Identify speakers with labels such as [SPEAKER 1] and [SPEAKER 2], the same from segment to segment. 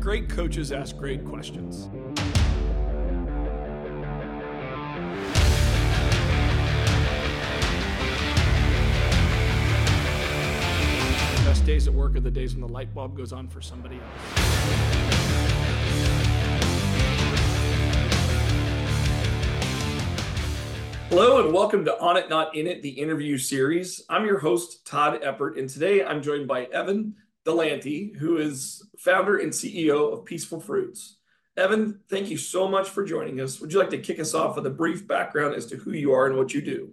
[SPEAKER 1] great coaches ask great questions. The best days at work are the days when the light bulb goes on for somebody else. Hello and welcome to On It Not In It, the interview series. I'm your host, Todd Ebert, and today I'm joined by Evan Delahanty, who is founder and CEO of Peaceful Fruits. Evan, thank you so much for joining us. Would you like to kick us off with a brief background as to who you are and what you do?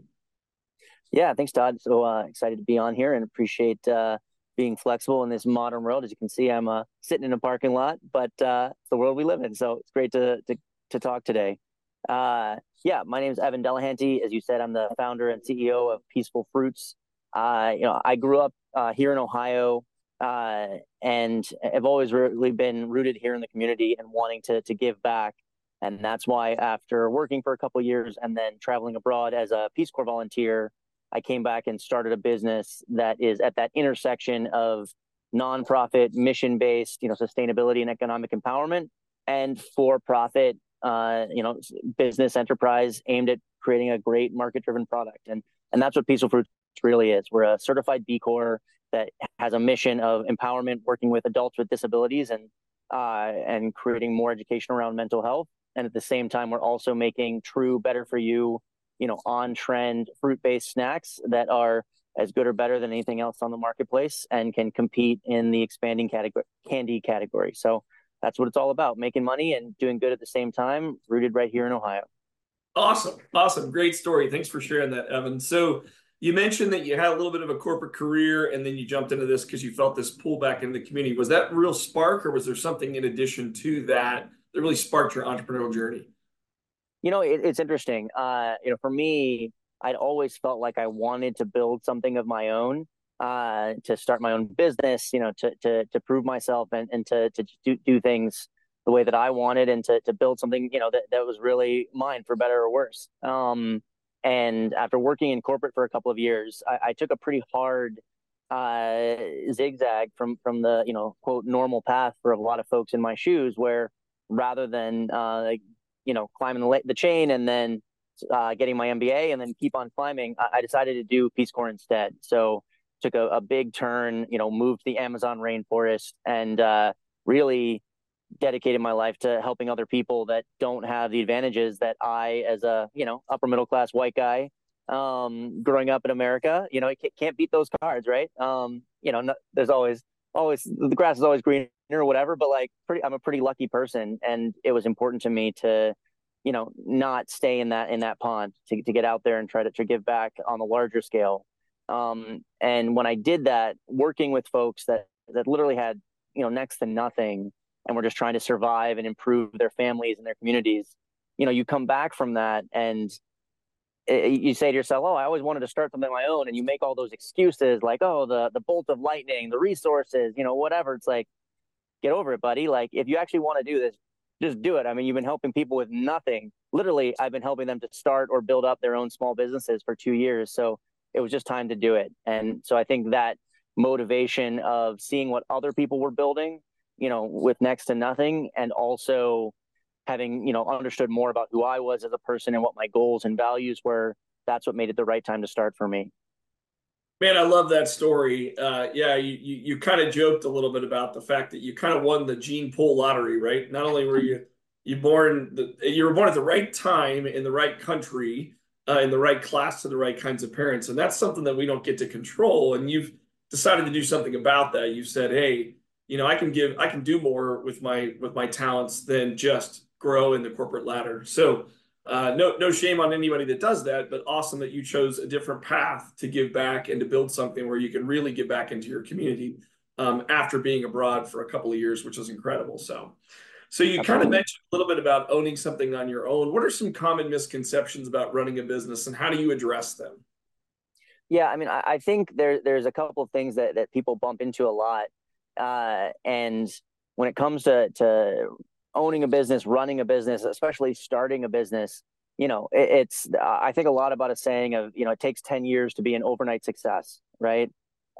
[SPEAKER 2] Yeah, thanks, Todd. So uh, excited to be on here and appreciate uh, being flexible in this modern world. As you can see, I'm uh, sitting in a parking lot, but uh, it's the world we live in. So it's great to to, to talk today. Uh, yeah, my name is Evan Delahanty. As you said, I'm the founder and CEO of Peaceful Fruits. Uh, you know, I grew up uh, here in Ohio, uh, and have always really been rooted here in the community and wanting to to give back. And that's why, after working for a couple years and then traveling abroad as a Peace Corps volunteer, I came back and started a business that is at that intersection of nonprofit, mission based, you know, sustainability and economic empowerment, and for profit uh, you know, business enterprise aimed at creating a great market driven product. And, and that's what Peaceful Fruits really is. We're a certified B Corp that has a mission of empowerment, working with adults with disabilities and, uh, and creating more education around mental health. And at the same time, we're also making true, better for you, you know, on trend fruit based snacks that are as good or better than anything else on the marketplace and can compete in the expanding category, candy category. So that's what it's all about making money and doing good at the same time rooted right here in ohio.
[SPEAKER 1] Awesome. Awesome. Great story. Thanks for sharing that evan. So you mentioned that you had a little bit of a corporate career and then you jumped into this because you felt this pull back into the community. Was that real spark or was there something in addition to that that really sparked your entrepreneurial journey?
[SPEAKER 2] You know it, it's interesting. Uh, you know for me i'd always felt like i wanted to build something of my own uh, to start my own business, you know, to to to prove myself and, and to to do, do things the way that I wanted and to to build something, you know, that, that was really mine for better or worse. Um, and after working in corporate for a couple of years, I, I took a pretty hard uh, zigzag from from the you know quote normal path for a lot of folks in my shoes, where rather than uh, you know climbing the, the chain and then uh, getting my MBA and then keep on climbing, I, I decided to do Peace Corps instead. So took a, a big turn, you know, moved the Amazon rainforest and uh, really dedicated my life to helping other people that don't have the advantages that I, as a, you know, upper middle class white guy, um, growing up in America, you know, can't beat those cards, right? Um, you know, no, there's always, always, the grass is always greener or whatever, but like pretty, I'm a pretty lucky person. And it was important to me to, you know, not stay in that, in that pond to, to get out there and try to, to give back on the larger scale. Um, and when I did that, working with folks that that literally had you know next to nothing, and were just trying to survive and improve their families and their communities, you know, you come back from that and eh, eh, you say to yourself, "Oh, I always wanted to start something my own," and you make all those excuses like, "Oh, the the bolt of lightning, the resources, you know, whatever." It's like, get over it, buddy. Like, if you actually want to do this, just do it. I mean, you've been helping people with nothing. Literally, I've been helping them to start or build up their own small businesses for two years. So it was just time to do it. And so I think that motivation of seeing what other people were building, you know, with next to nothing, and also having, you know, understood more about who I was as a person and what my goals and values were, that's what made it the right time to start for me.
[SPEAKER 1] Man, I love that story. Uh, yeah, you, you, you kind of joked a little bit about the fact that you kind of won the gene pool lottery, right? Not only were you you born the you were born at the right time in the right country, uh, in the right class to the right kinds of parents. And that's something that we don't get to control. And you've decided to do something about that. You've said, hey, you know, I can give, I can do more with my with my talents than just grow in the corporate ladder. So uh, no no shame on anybody that does that, but awesome that you chose a different path to give back and to build something where you can really get back into your community um, after being abroad for a couple of years, which is incredible. So so you kind of mentioned a little bit about owning something on your own. What are some common misconceptions about running a business, and how do you address them?
[SPEAKER 2] Yeah, I mean, I, I think there there's a couple of things that that people bump into a lot, uh, and when it comes to to owning a business, running a business, especially starting a business, you know, it, it's I think a lot about a saying of you know it takes ten years to be an overnight success, right?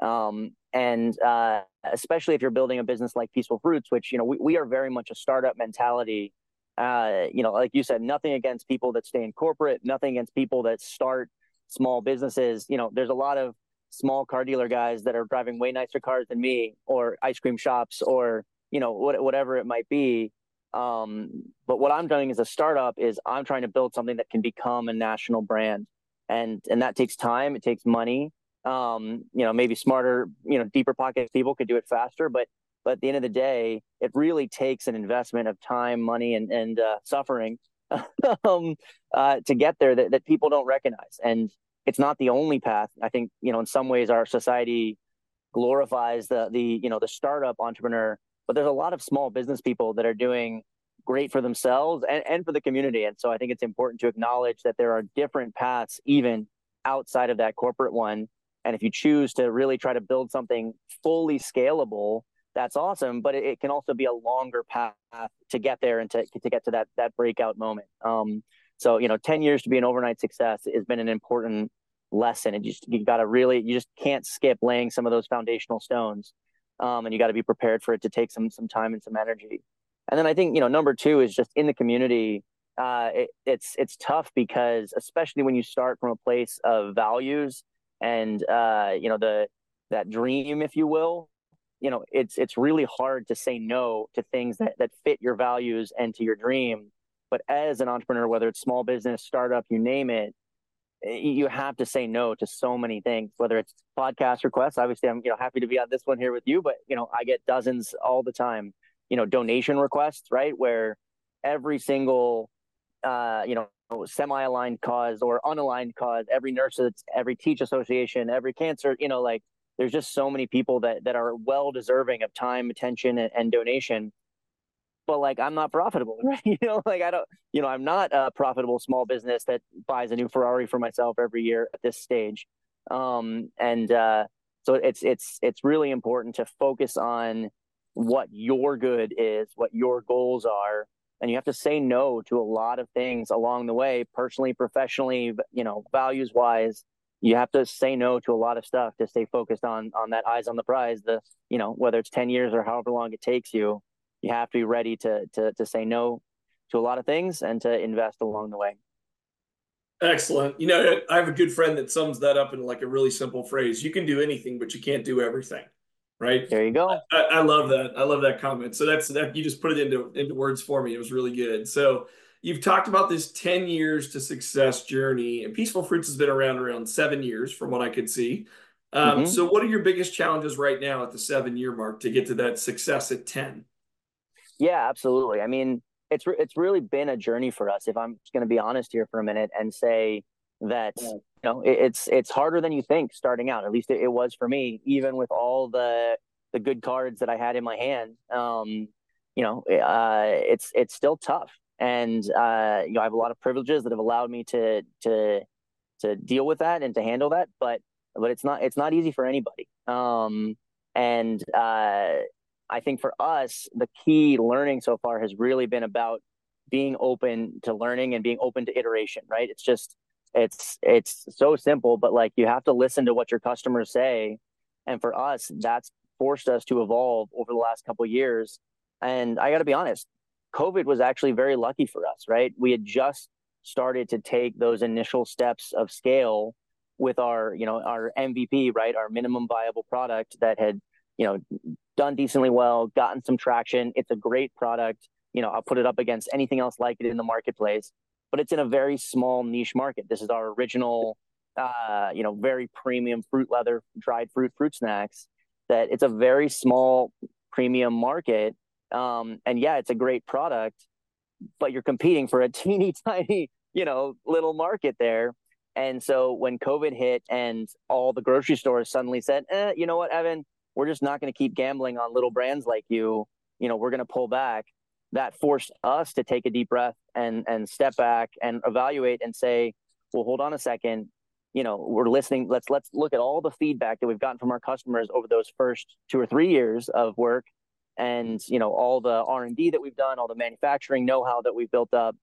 [SPEAKER 2] Um, and uh, especially if you're building a business like Peaceful Fruits, which you know we, we are very much a startup mentality. Uh, you know, like you said, nothing against people that stay in corporate, nothing against people that start small businesses. You know, there's a lot of small car dealer guys that are driving way nicer cars than me, or ice cream shops, or you know, what, whatever it might be. Um, but what I'm doing as a startup is I'm trying to build something that can become a national brand, and and that takes time, it takes money. Um, you know, maybe smarter, you know, deeper pockets people could do it faster, but but at the end of the day, it really takes an investment of time, money, and and uh, suffering um, uh, to get there that, that people don't recognize. And it's not the only path. I think you know, in some ways, our society glorifies the the you know the startup entrepreneur but there's a lot of small business people that are doing great for themselves and, and for the community. And so I think it's important to acknowledge that there are different paths, even outside of that corporate one. And if you choose to really try to build something fully scalable, that's awesome. But it, it can also be a longer path to get there and to, to get to that, that breakout moment. Um, so, you know, 10 years to be an overnight success has been an important lesson. And you, just, you got to really, you just can't skip laying some of those foundational stones um, and you got to be prepared for it to take some some time and some energy. And then I think you know number two is just in the community. Uh, it, it's it's tough because especially when you start from a place of values and uh, you know the that dream, if you will, you know it's it's really hard to say no to things that that fit your values and to your dream. But as an entrepreneur, whether it's small business, startup, you name it, you have to say no to so many things whether it's podcast requests. Obviously i'm you know happy to be on this one here with you but you know i get dozens all the time you know donation requests right? Where every single uh you know semi-aligned cause or unaligned cause every nurse every teach association every cancer you know like there's just so many people that that are well deserving of time attention and, and donation but like I'm not profitable, right? You know, like I don't, you know, I'm not a profitable small business that buys a new Ferrari for myself every year at this stage. Um, and uh, so it's it's it's really important to focus on what your good is, what your goals are, and you have to say no to a lot of things along the way, personally, professionally, you know, values wise. You have to say no to a lot of stuff to stay focused on on that eyes on the prize. The you know whether it's ten years or however long it takes you you have to be ready to to to say no to a lot of things and to invest along the way.
[SPEAKER 1] Excellent. You know, I have a good friend that sums that up in like a really simple phrase. You can do anything, but you can't do everything. Right.
[SPEAKER 2] There you go.
[SPEAKER 1] I, I love that. I love that comment. So that's that you just put it into into words for me. It was really good. So you've talked about this 10 years to success journey and peaceful fruits has been around around seven years from what i could see um, mm-hmm. so what are your biggest challenges right now at the seven year mark to get to that success at 10
[SPEAKER 2] yeah, absolutely. I mean, it's re- it's really been a journey for us. If I'm going to be honest here for a minute and say that yeah. you know it, it's it's harder than you think starting out. At least it, it, was for me, even with all the the good cards that I had in my hand. Um, you know, uh, it's it's still tough, and uh, you know I have a lot of privileges that have allowed me to to to deal with that and to handle that. But but it's not it's not easy for anybody. Um, and uh, I think for us, the key learning so far has really been about being open to learning and being open to iteration, right? It's just, it's, it's so simple, but like you have to listen to what your customers say. And for us, that's forced us to evolve over the last couple years. And I got to be honest, COVID was actually very lucky for us, right? We had just started to take those initial steps of scale with our, you know, our MVP, right? Our minimum viable product that had, you know, done decently well, gotten some traction. It's a great product. You know, I'll put it up against anything else like it in the marketplace, but it's in a very small niche market. This is our original, uh, you know, very premium fruit leather, dried fruit, fruit snacks. That it's a very small premium market. Um, and yeah, it's a great product, but you're competing for a teeny tiny, you know, little market there. And so when COVID hit and all the grocery stores suddenly said, eh, you know what, Evan, we're just not going to keep gambling on little brands like you. You know, we're going to pull back. That forced us to take a deep breath and and step back and evaluate and say, well, hold on a second. You know, we're listening. Let's let's look at all the feedback that we've gotten from our customers over those first two or three years of work, and you know, all the R and D that we've done, all the manufacturing know-how that we've built up,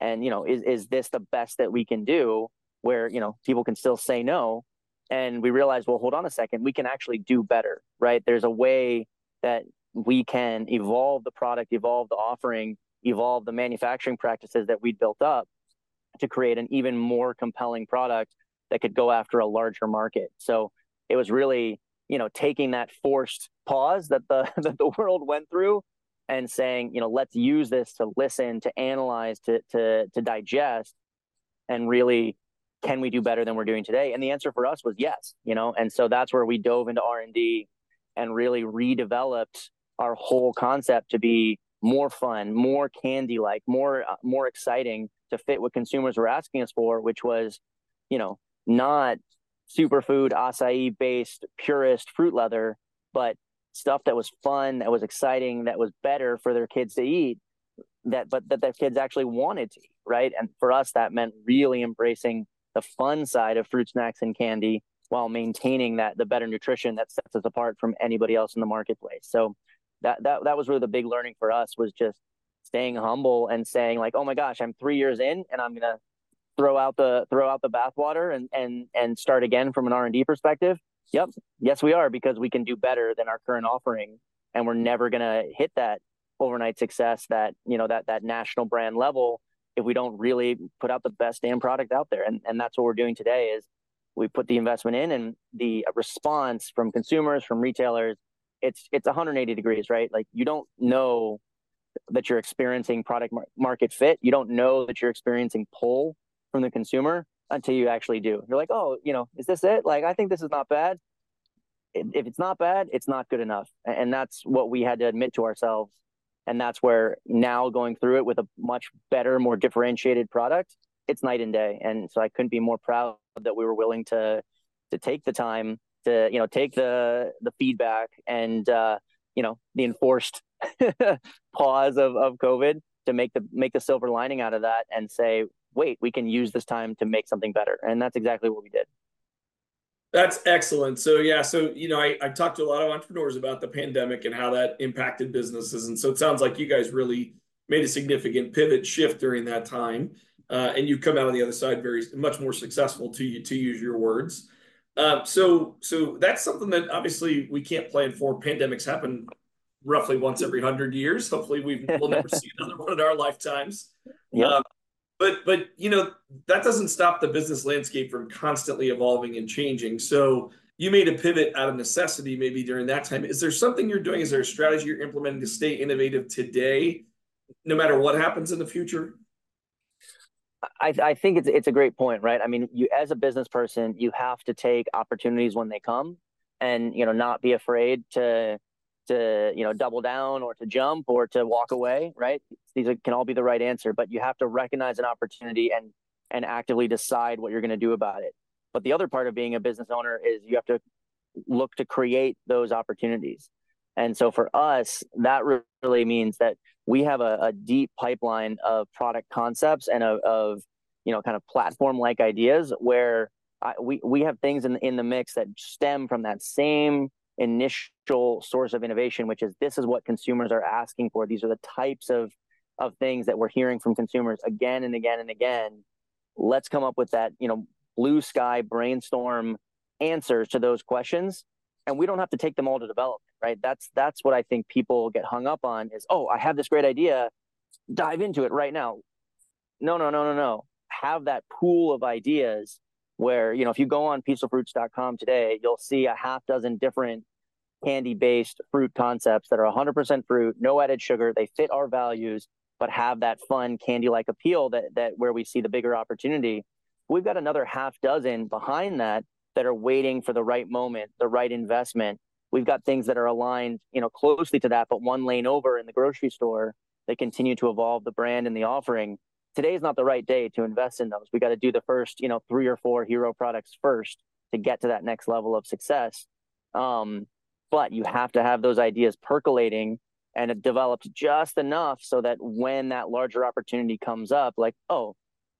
[SPEAKER 2] and you know, is is this the best that we can do? Where you know people can still say no, and we realized, well, hold on a second, we can actually do better, right? There's a way that we can evolve the product, evolve the offering, evolve the manufacturing practices that we built up to create an even more compelling product that could go after a larger market. So it was really, you know, taking that forced pause that the that the world went through and saying, you know, let's use this to listen, to analyze, to to to digest and really can we do better than we're doing today? And the answer for us was yes, you know. And so that's where we dove into R&D and really redeveloped our whole concept to be more fun, more candy like, more uh, more exciting to fit what consumers were asking us for, which was, you know, not superfood acai based purist fruit leather, but stuff that was fun, that was exciting, that was better for their kids to eat, that but that their kids actually wanted to eat, right? And for us, that meant really embracing the fun side of fruit snacks and candy while maintaining that the better nutrition that sets us apart from anybody else in the marketplace. So that that that was really the big learning for us was just staying humble and saying like, oh my gosh, I'm three years in and I'm gonna throw out the throw out the bathwater and and and start again from an R and D perspective. Yep, yes we are because we can do better than our current offering, and we're never gonna hit that overnight success that you know that that national brand level if we don't really put out the best damn product out there. And and that's what we're doing today is we put the investment in and the response from consumers from retailers it's it's 180 degrees right like you don't know that you're experiencing product market fit. You don't know that you're experiencing pull from the consumer until you actually do. You're like, oh, you know, is this it? Like, I think this is not bad. If it's not bad, it's not good enough. And that's what we had to admit to ourselves. And that's where now going through it with a much better, more differentiated product, it's night and day. And so I couldn't be more proud that we were willing to to take the time to, you know, take the the feedback and uh, you know, the enforced pause of, of COVID to make the make the silver lining out of that and say, wait, we can use this time to make something better. And that's exactly what we did.
[SPEAKER 1] That's excellent. So yeah, so you know, I, I talked to a lot of entrepreneurs about the pandemic and how that impacted businesses. And so it sounds like you guys really made a significant pivot shift during that time. Uh, and you come out on the other side very much more successful to you to use your words. Um, so so that's something that obviously we can't plan for. Pandemics happen roughly once every hundred years. Hopefully, we will never see another one in our lifetimes. Yeah. Um, but but you know that doesn't stop the business landscape from constantly evolving and changing. So you made a pivot out of necessity maybe during that time. Is there something you're doing? Is there a strategy you're implementing to stay innovative today, no matter what happens in the future?
[SPEAKER 2] I, I think it's it's a great point, right? I mean, you as a business person, you have to take opportunities when they come, and you know, not be afraid to to you know double down or to jump or to walk away right? These can all be the right answer but you have to recognize an opportunity and and actively decide what you're going to do about it. But the other part of being a business owner is you have to look to create those opportunities. And so for us that really means that we have a, a deep pipeline of product concepts and of, of you know kind of platform like ideas where I, we we have things in in the mix that stem from that same initial source of innovation, which is this is what consumers are asking for. These are the types of of things that we're hearing from consumers again and again and again. Let's come up with that, you know, blue sky brainstorm answers to those questions. And we don't have to take them all to development, right? That's that's what I think people get hung up on is, oh, I have this great idea, dive into it right now. No, no, no, no, no. Have that pool of ideas where you know if you go on peacefulfruits.com today you'll see a half dozen different candy based fruit concepts that are 100% fruit no added sugar they fit our values but have that fun candy like appeal that that where we see the bigger opportunity we've got another half dozen behind that that are waiting for the right moment the right investment we've got things that are aligned you know closely to that but one lane over in the grocery store that continue to evolve the brand and the offering today is not the right day to invest in those. We got to do the first, you know, three or four hero products first to get to that next level of success. Um, but you have to have those ideas percolating and developed just enough so that when that larger opportunity comes up, like, oh,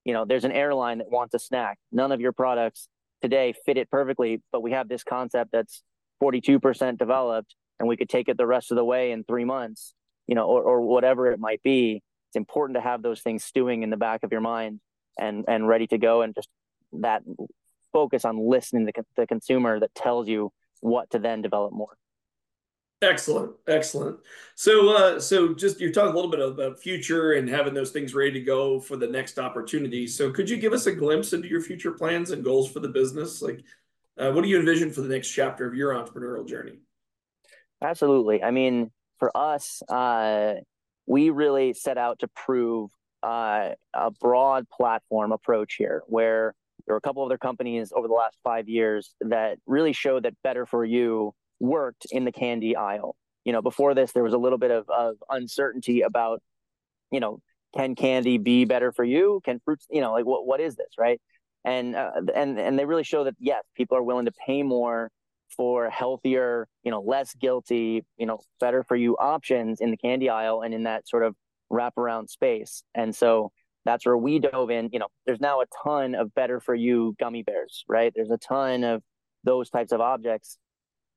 [SPEAKER 2] you know, there's an airline that wants a snack. None of your products today fit it perfectly, but we have this concept that's 42% developed and we could take it the rest of the way in three months, you know, or, or whatever it might be it's important to have those things stewing in the back of your mind and and ready to go and just that focus on listening to the consumer that tells you what to then develop more.
[SPEAKER 1] Excellent, excellent. So, uh, so just you're talking a little bit about future and having those things ready to go for the next opportunity. So, could you give us a glimpse into your future plans and goals for the business? Like, uh, what do you envision for the next chapter of your entrepreneurial journey?
[SPEAKER 2] Absolutely. I mean, for us, uh, we really set out to prove uh, a broad platform approach here, where there were a couple other companies over the last five years that really showed that better for you worked in the candy aisle. You know, before this, there was a little bit of, of uncertainty about, you know, can candy be better for you? Can fruits, you know, like what what is this, right? And uh, and and they really show that yes, people are willing to pay more for healthier, you know, less guilty, you know, better for you options in the candy aisle and in that sort of wraparound space. And so that's where we dove in. You know, there's now a ton of better for you gummy bears, right? There's a ton of those types of objects.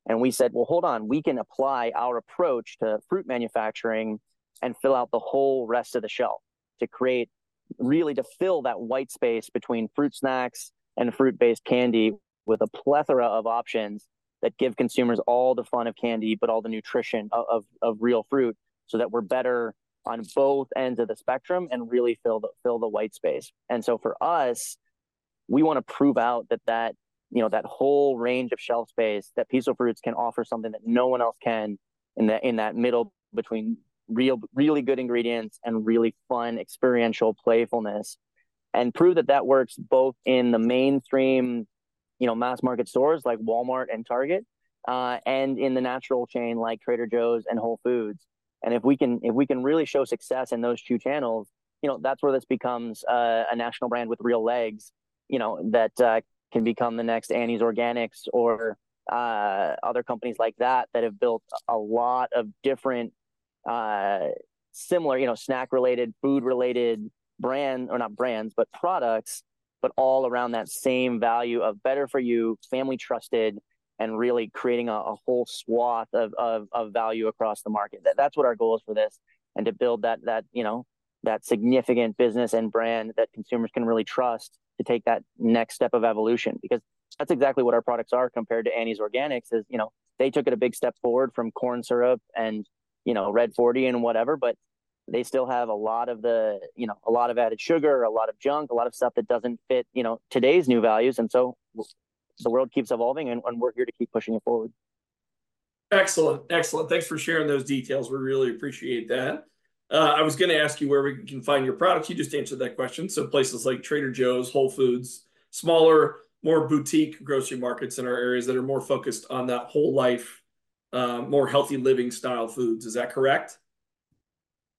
[SPEAKER 2] And we said, well, hold on, we can apply our approach to fruit manufacturing and fill out the whole rest of the shelf to create really to fill that white space between fruit snacks and fruit based candy with a plethora of options that give consumers all the fun of candy, but all the nutrition of, of, of real fruit so that we're better on both ends of the spectrum and really fill the fill the white space. And so for us, we want to prove out that that you know that whole range of shelf space that Peaceful Fruits can offer something that no one else can in that in that middle between real really good ingredients and really fun experiential playfulness and prove that that works both in the mainstream you know mass market stores like Walmart and Target uh, and in the natural chain like Trader Joe's and Whole Foods and if we can if we can really show success in those two channels, you know, that's where this becomes uh, a national brand with real legs. You know, that uh, can become the next Annie's Organics or uh, other companies like that that have built a lot of different uh, similar, you know, snack related, food related brand or not brands, but products, but all around that same value of better for you, family trusted, and really creating a, a whole swath of, of, of value across the market. That, that's what our goal is for this, and to build that that you know that significant business and brand that consumers can really trust to take that next step of evolution. Because that's exactly what our products are compared to Annie's Organics. Is you know they took it a big step forward from corn syrup and you know red 40 and whatever, but they still have a lot of the you know a lot of added sugar a lot of junk a lot of stuff that doesn't fit you know today's new values and so the world keeps evolving and, and we're here to keep pushing it forward.
[SPEAKER 1] Excellent. Excellent. Thanks for sharing those details. We really appreciate that. Uh, I was going to ask you where we can find your products. You just answered that question. So places like Trader Joe's, Whole Foods, smaller, more boutique grocery markets in our areas that are more focused on that whole life, uh, more healthy living style foods. Is that correct?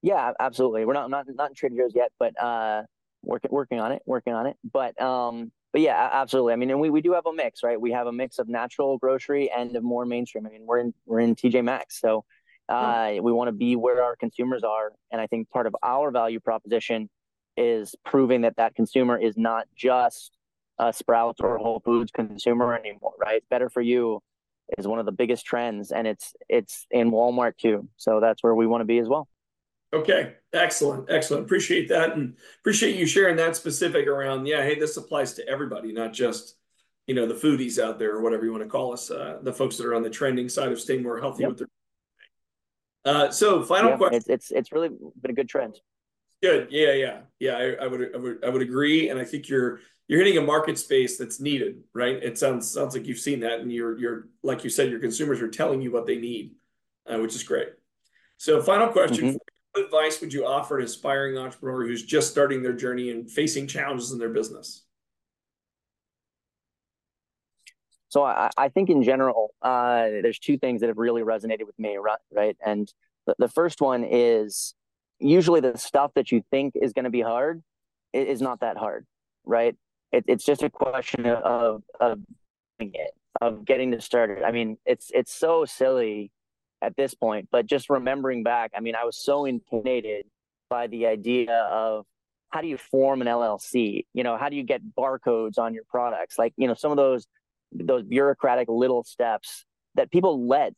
[SPEAKER 2] Yeah, absolutely. We're not not not in Trader Joe's yet, but uh, working working on it, working on it. But um, but yeah, absolutely. I mean, and we, we do have a mix, right? We have a mix of natural grocery and of more mainstream. I mean, we're in we're in TJ Maxx, so uh, we want to be where our consumers are, and I think part of our value proposition is proving that that consumer is not just a Sprouts or Whole Foods consumer anymore, right? Better for you is one of the biggest trends, and it's it's in Walmart too. So that's where we want to be as well.
[SPEAKER 1] Okay, excellent, excellent. Appreciate that, and appreciate you sharing that specific around. Yeah, hey, this applies to everybody, not just you know the foodies out there or whatever you want to call us, uh, the folks that are on the trending side of staying more healthy yep. with their. Uh, so, final yeah, question.
[SPEAKER 2] It's, it's it's really been a good trend.
[SPEAKER 1] Good, yeah, yeah, yeah. I, I, would I would I would agree, and I think you're you're hitting a market space that's needed, right? It sounds sounds like you've seen that, and you're you're like you said, your consumers are telling you what they need, uh, which is great. So, final question. Mm-hmm advice would you offer an aspiring entrepreneur who's just starting their journey and facing challenges in their business?
[SPEAKER 2] So I, I think in general, uh, there's two things that have really resonated with me, right? And the, the first one is usually the stuff that you think is going to be hard is not that hard, right? It, it's just a question of, of of getting to started. I mean, it's it's so silly at this point. But just remembering back, I mean, I was so intimidated by the idea of how do you form an LLC? You know, how do you get barcodes on your products? Like, you know, some of those those bureaucratic little steps that people let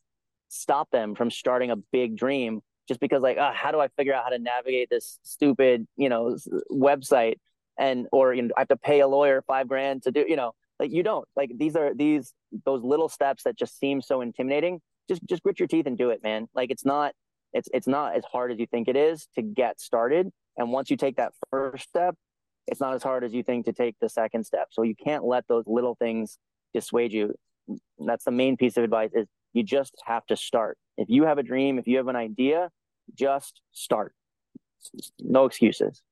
[SPEAKER 2] stop them from starting a big dream just because like oh, how do i figure out how to navigate this stupid you know website and or you know i have to pay a lawyer five grand to do you know Like you don't. Like these are these those little steps that just seem so intimidating. Just just grit your teeth and do it, man. Like it's not it's it's not as hard as you think it is to get started. And once you take that first step, it's not as hard as you think to take the second step. So you can't let those little things dissuade you. That's the main piece of advice is you just have to start. If you have a dream, if you have an idea, just start. No excuses.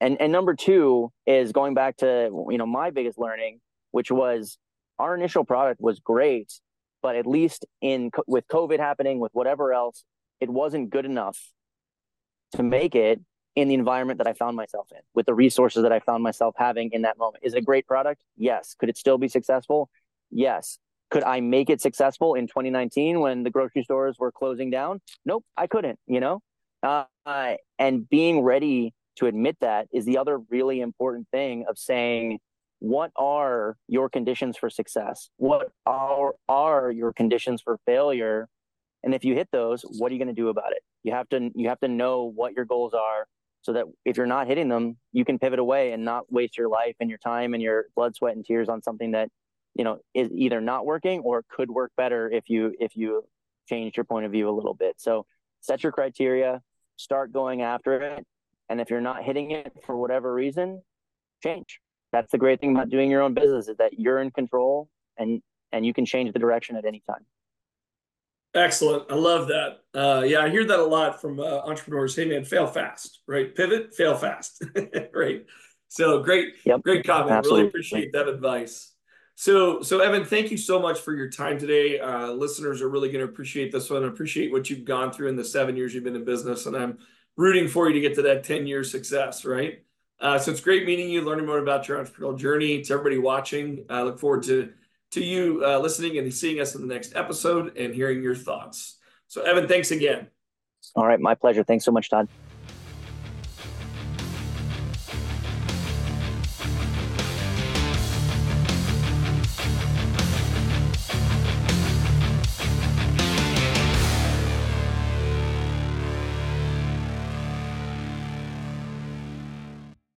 [SPEAKER 2] And and number 2 is going back to you know my biggest learning, which was our initial product was great, but at least in with COVID happening with whatever else, it wasn't good enough to make it in the environment that I found myself in, with the resources that I found myself having in that moment. Is it a great product? Yes. Could it still be successful? Yes. Could I make it successful in 2019 when the grocery stores were closing down? Nope, I couldn't, you know? Uh, and being ready to admit that is the other really important thing of saying, what are your conditions for success? What are, are your conditions for failure? And if you hit those, what are you going to do about it? You have to you have to know what your goals are so that if you're not hitting them, you can pivot away and not waste your life and your time and your blood, sweat, and tears on something that you know is either not working or could work better if you if you changed your point of view a little bit. So set your criteria, start going after it, and if you're not hitting it for whatever reason, change. That's the great thing about doing your own business is that you're in control and and you can change the direction at any time.
[SPEAKER 1] Excellent. I love that. Uh, yeah, I hear that a lot from uh, entrepreneurs. Hey, man, fail fast, right? Pivot, fail fast, right? So great, yep. great comment. Absolutely. Really appreciate that advice. So, so Evan, thank you so much for your time today. Uh, listeners are really going to appreciate this one. Appreciate what you've gone through in the seven years you've been in business, and I'm rooting for you to get to that ten year success. Right. Uh, so it's great meeting you, learning more about your entrepreneurial journey. To everybody watching, I look forward to to you uh, listening and seeing us in the next episode and hearing your thoughts. So, Evan, thanks again.
[SPEAKER 2] All right, my pleasure. Thanks so much, Todd.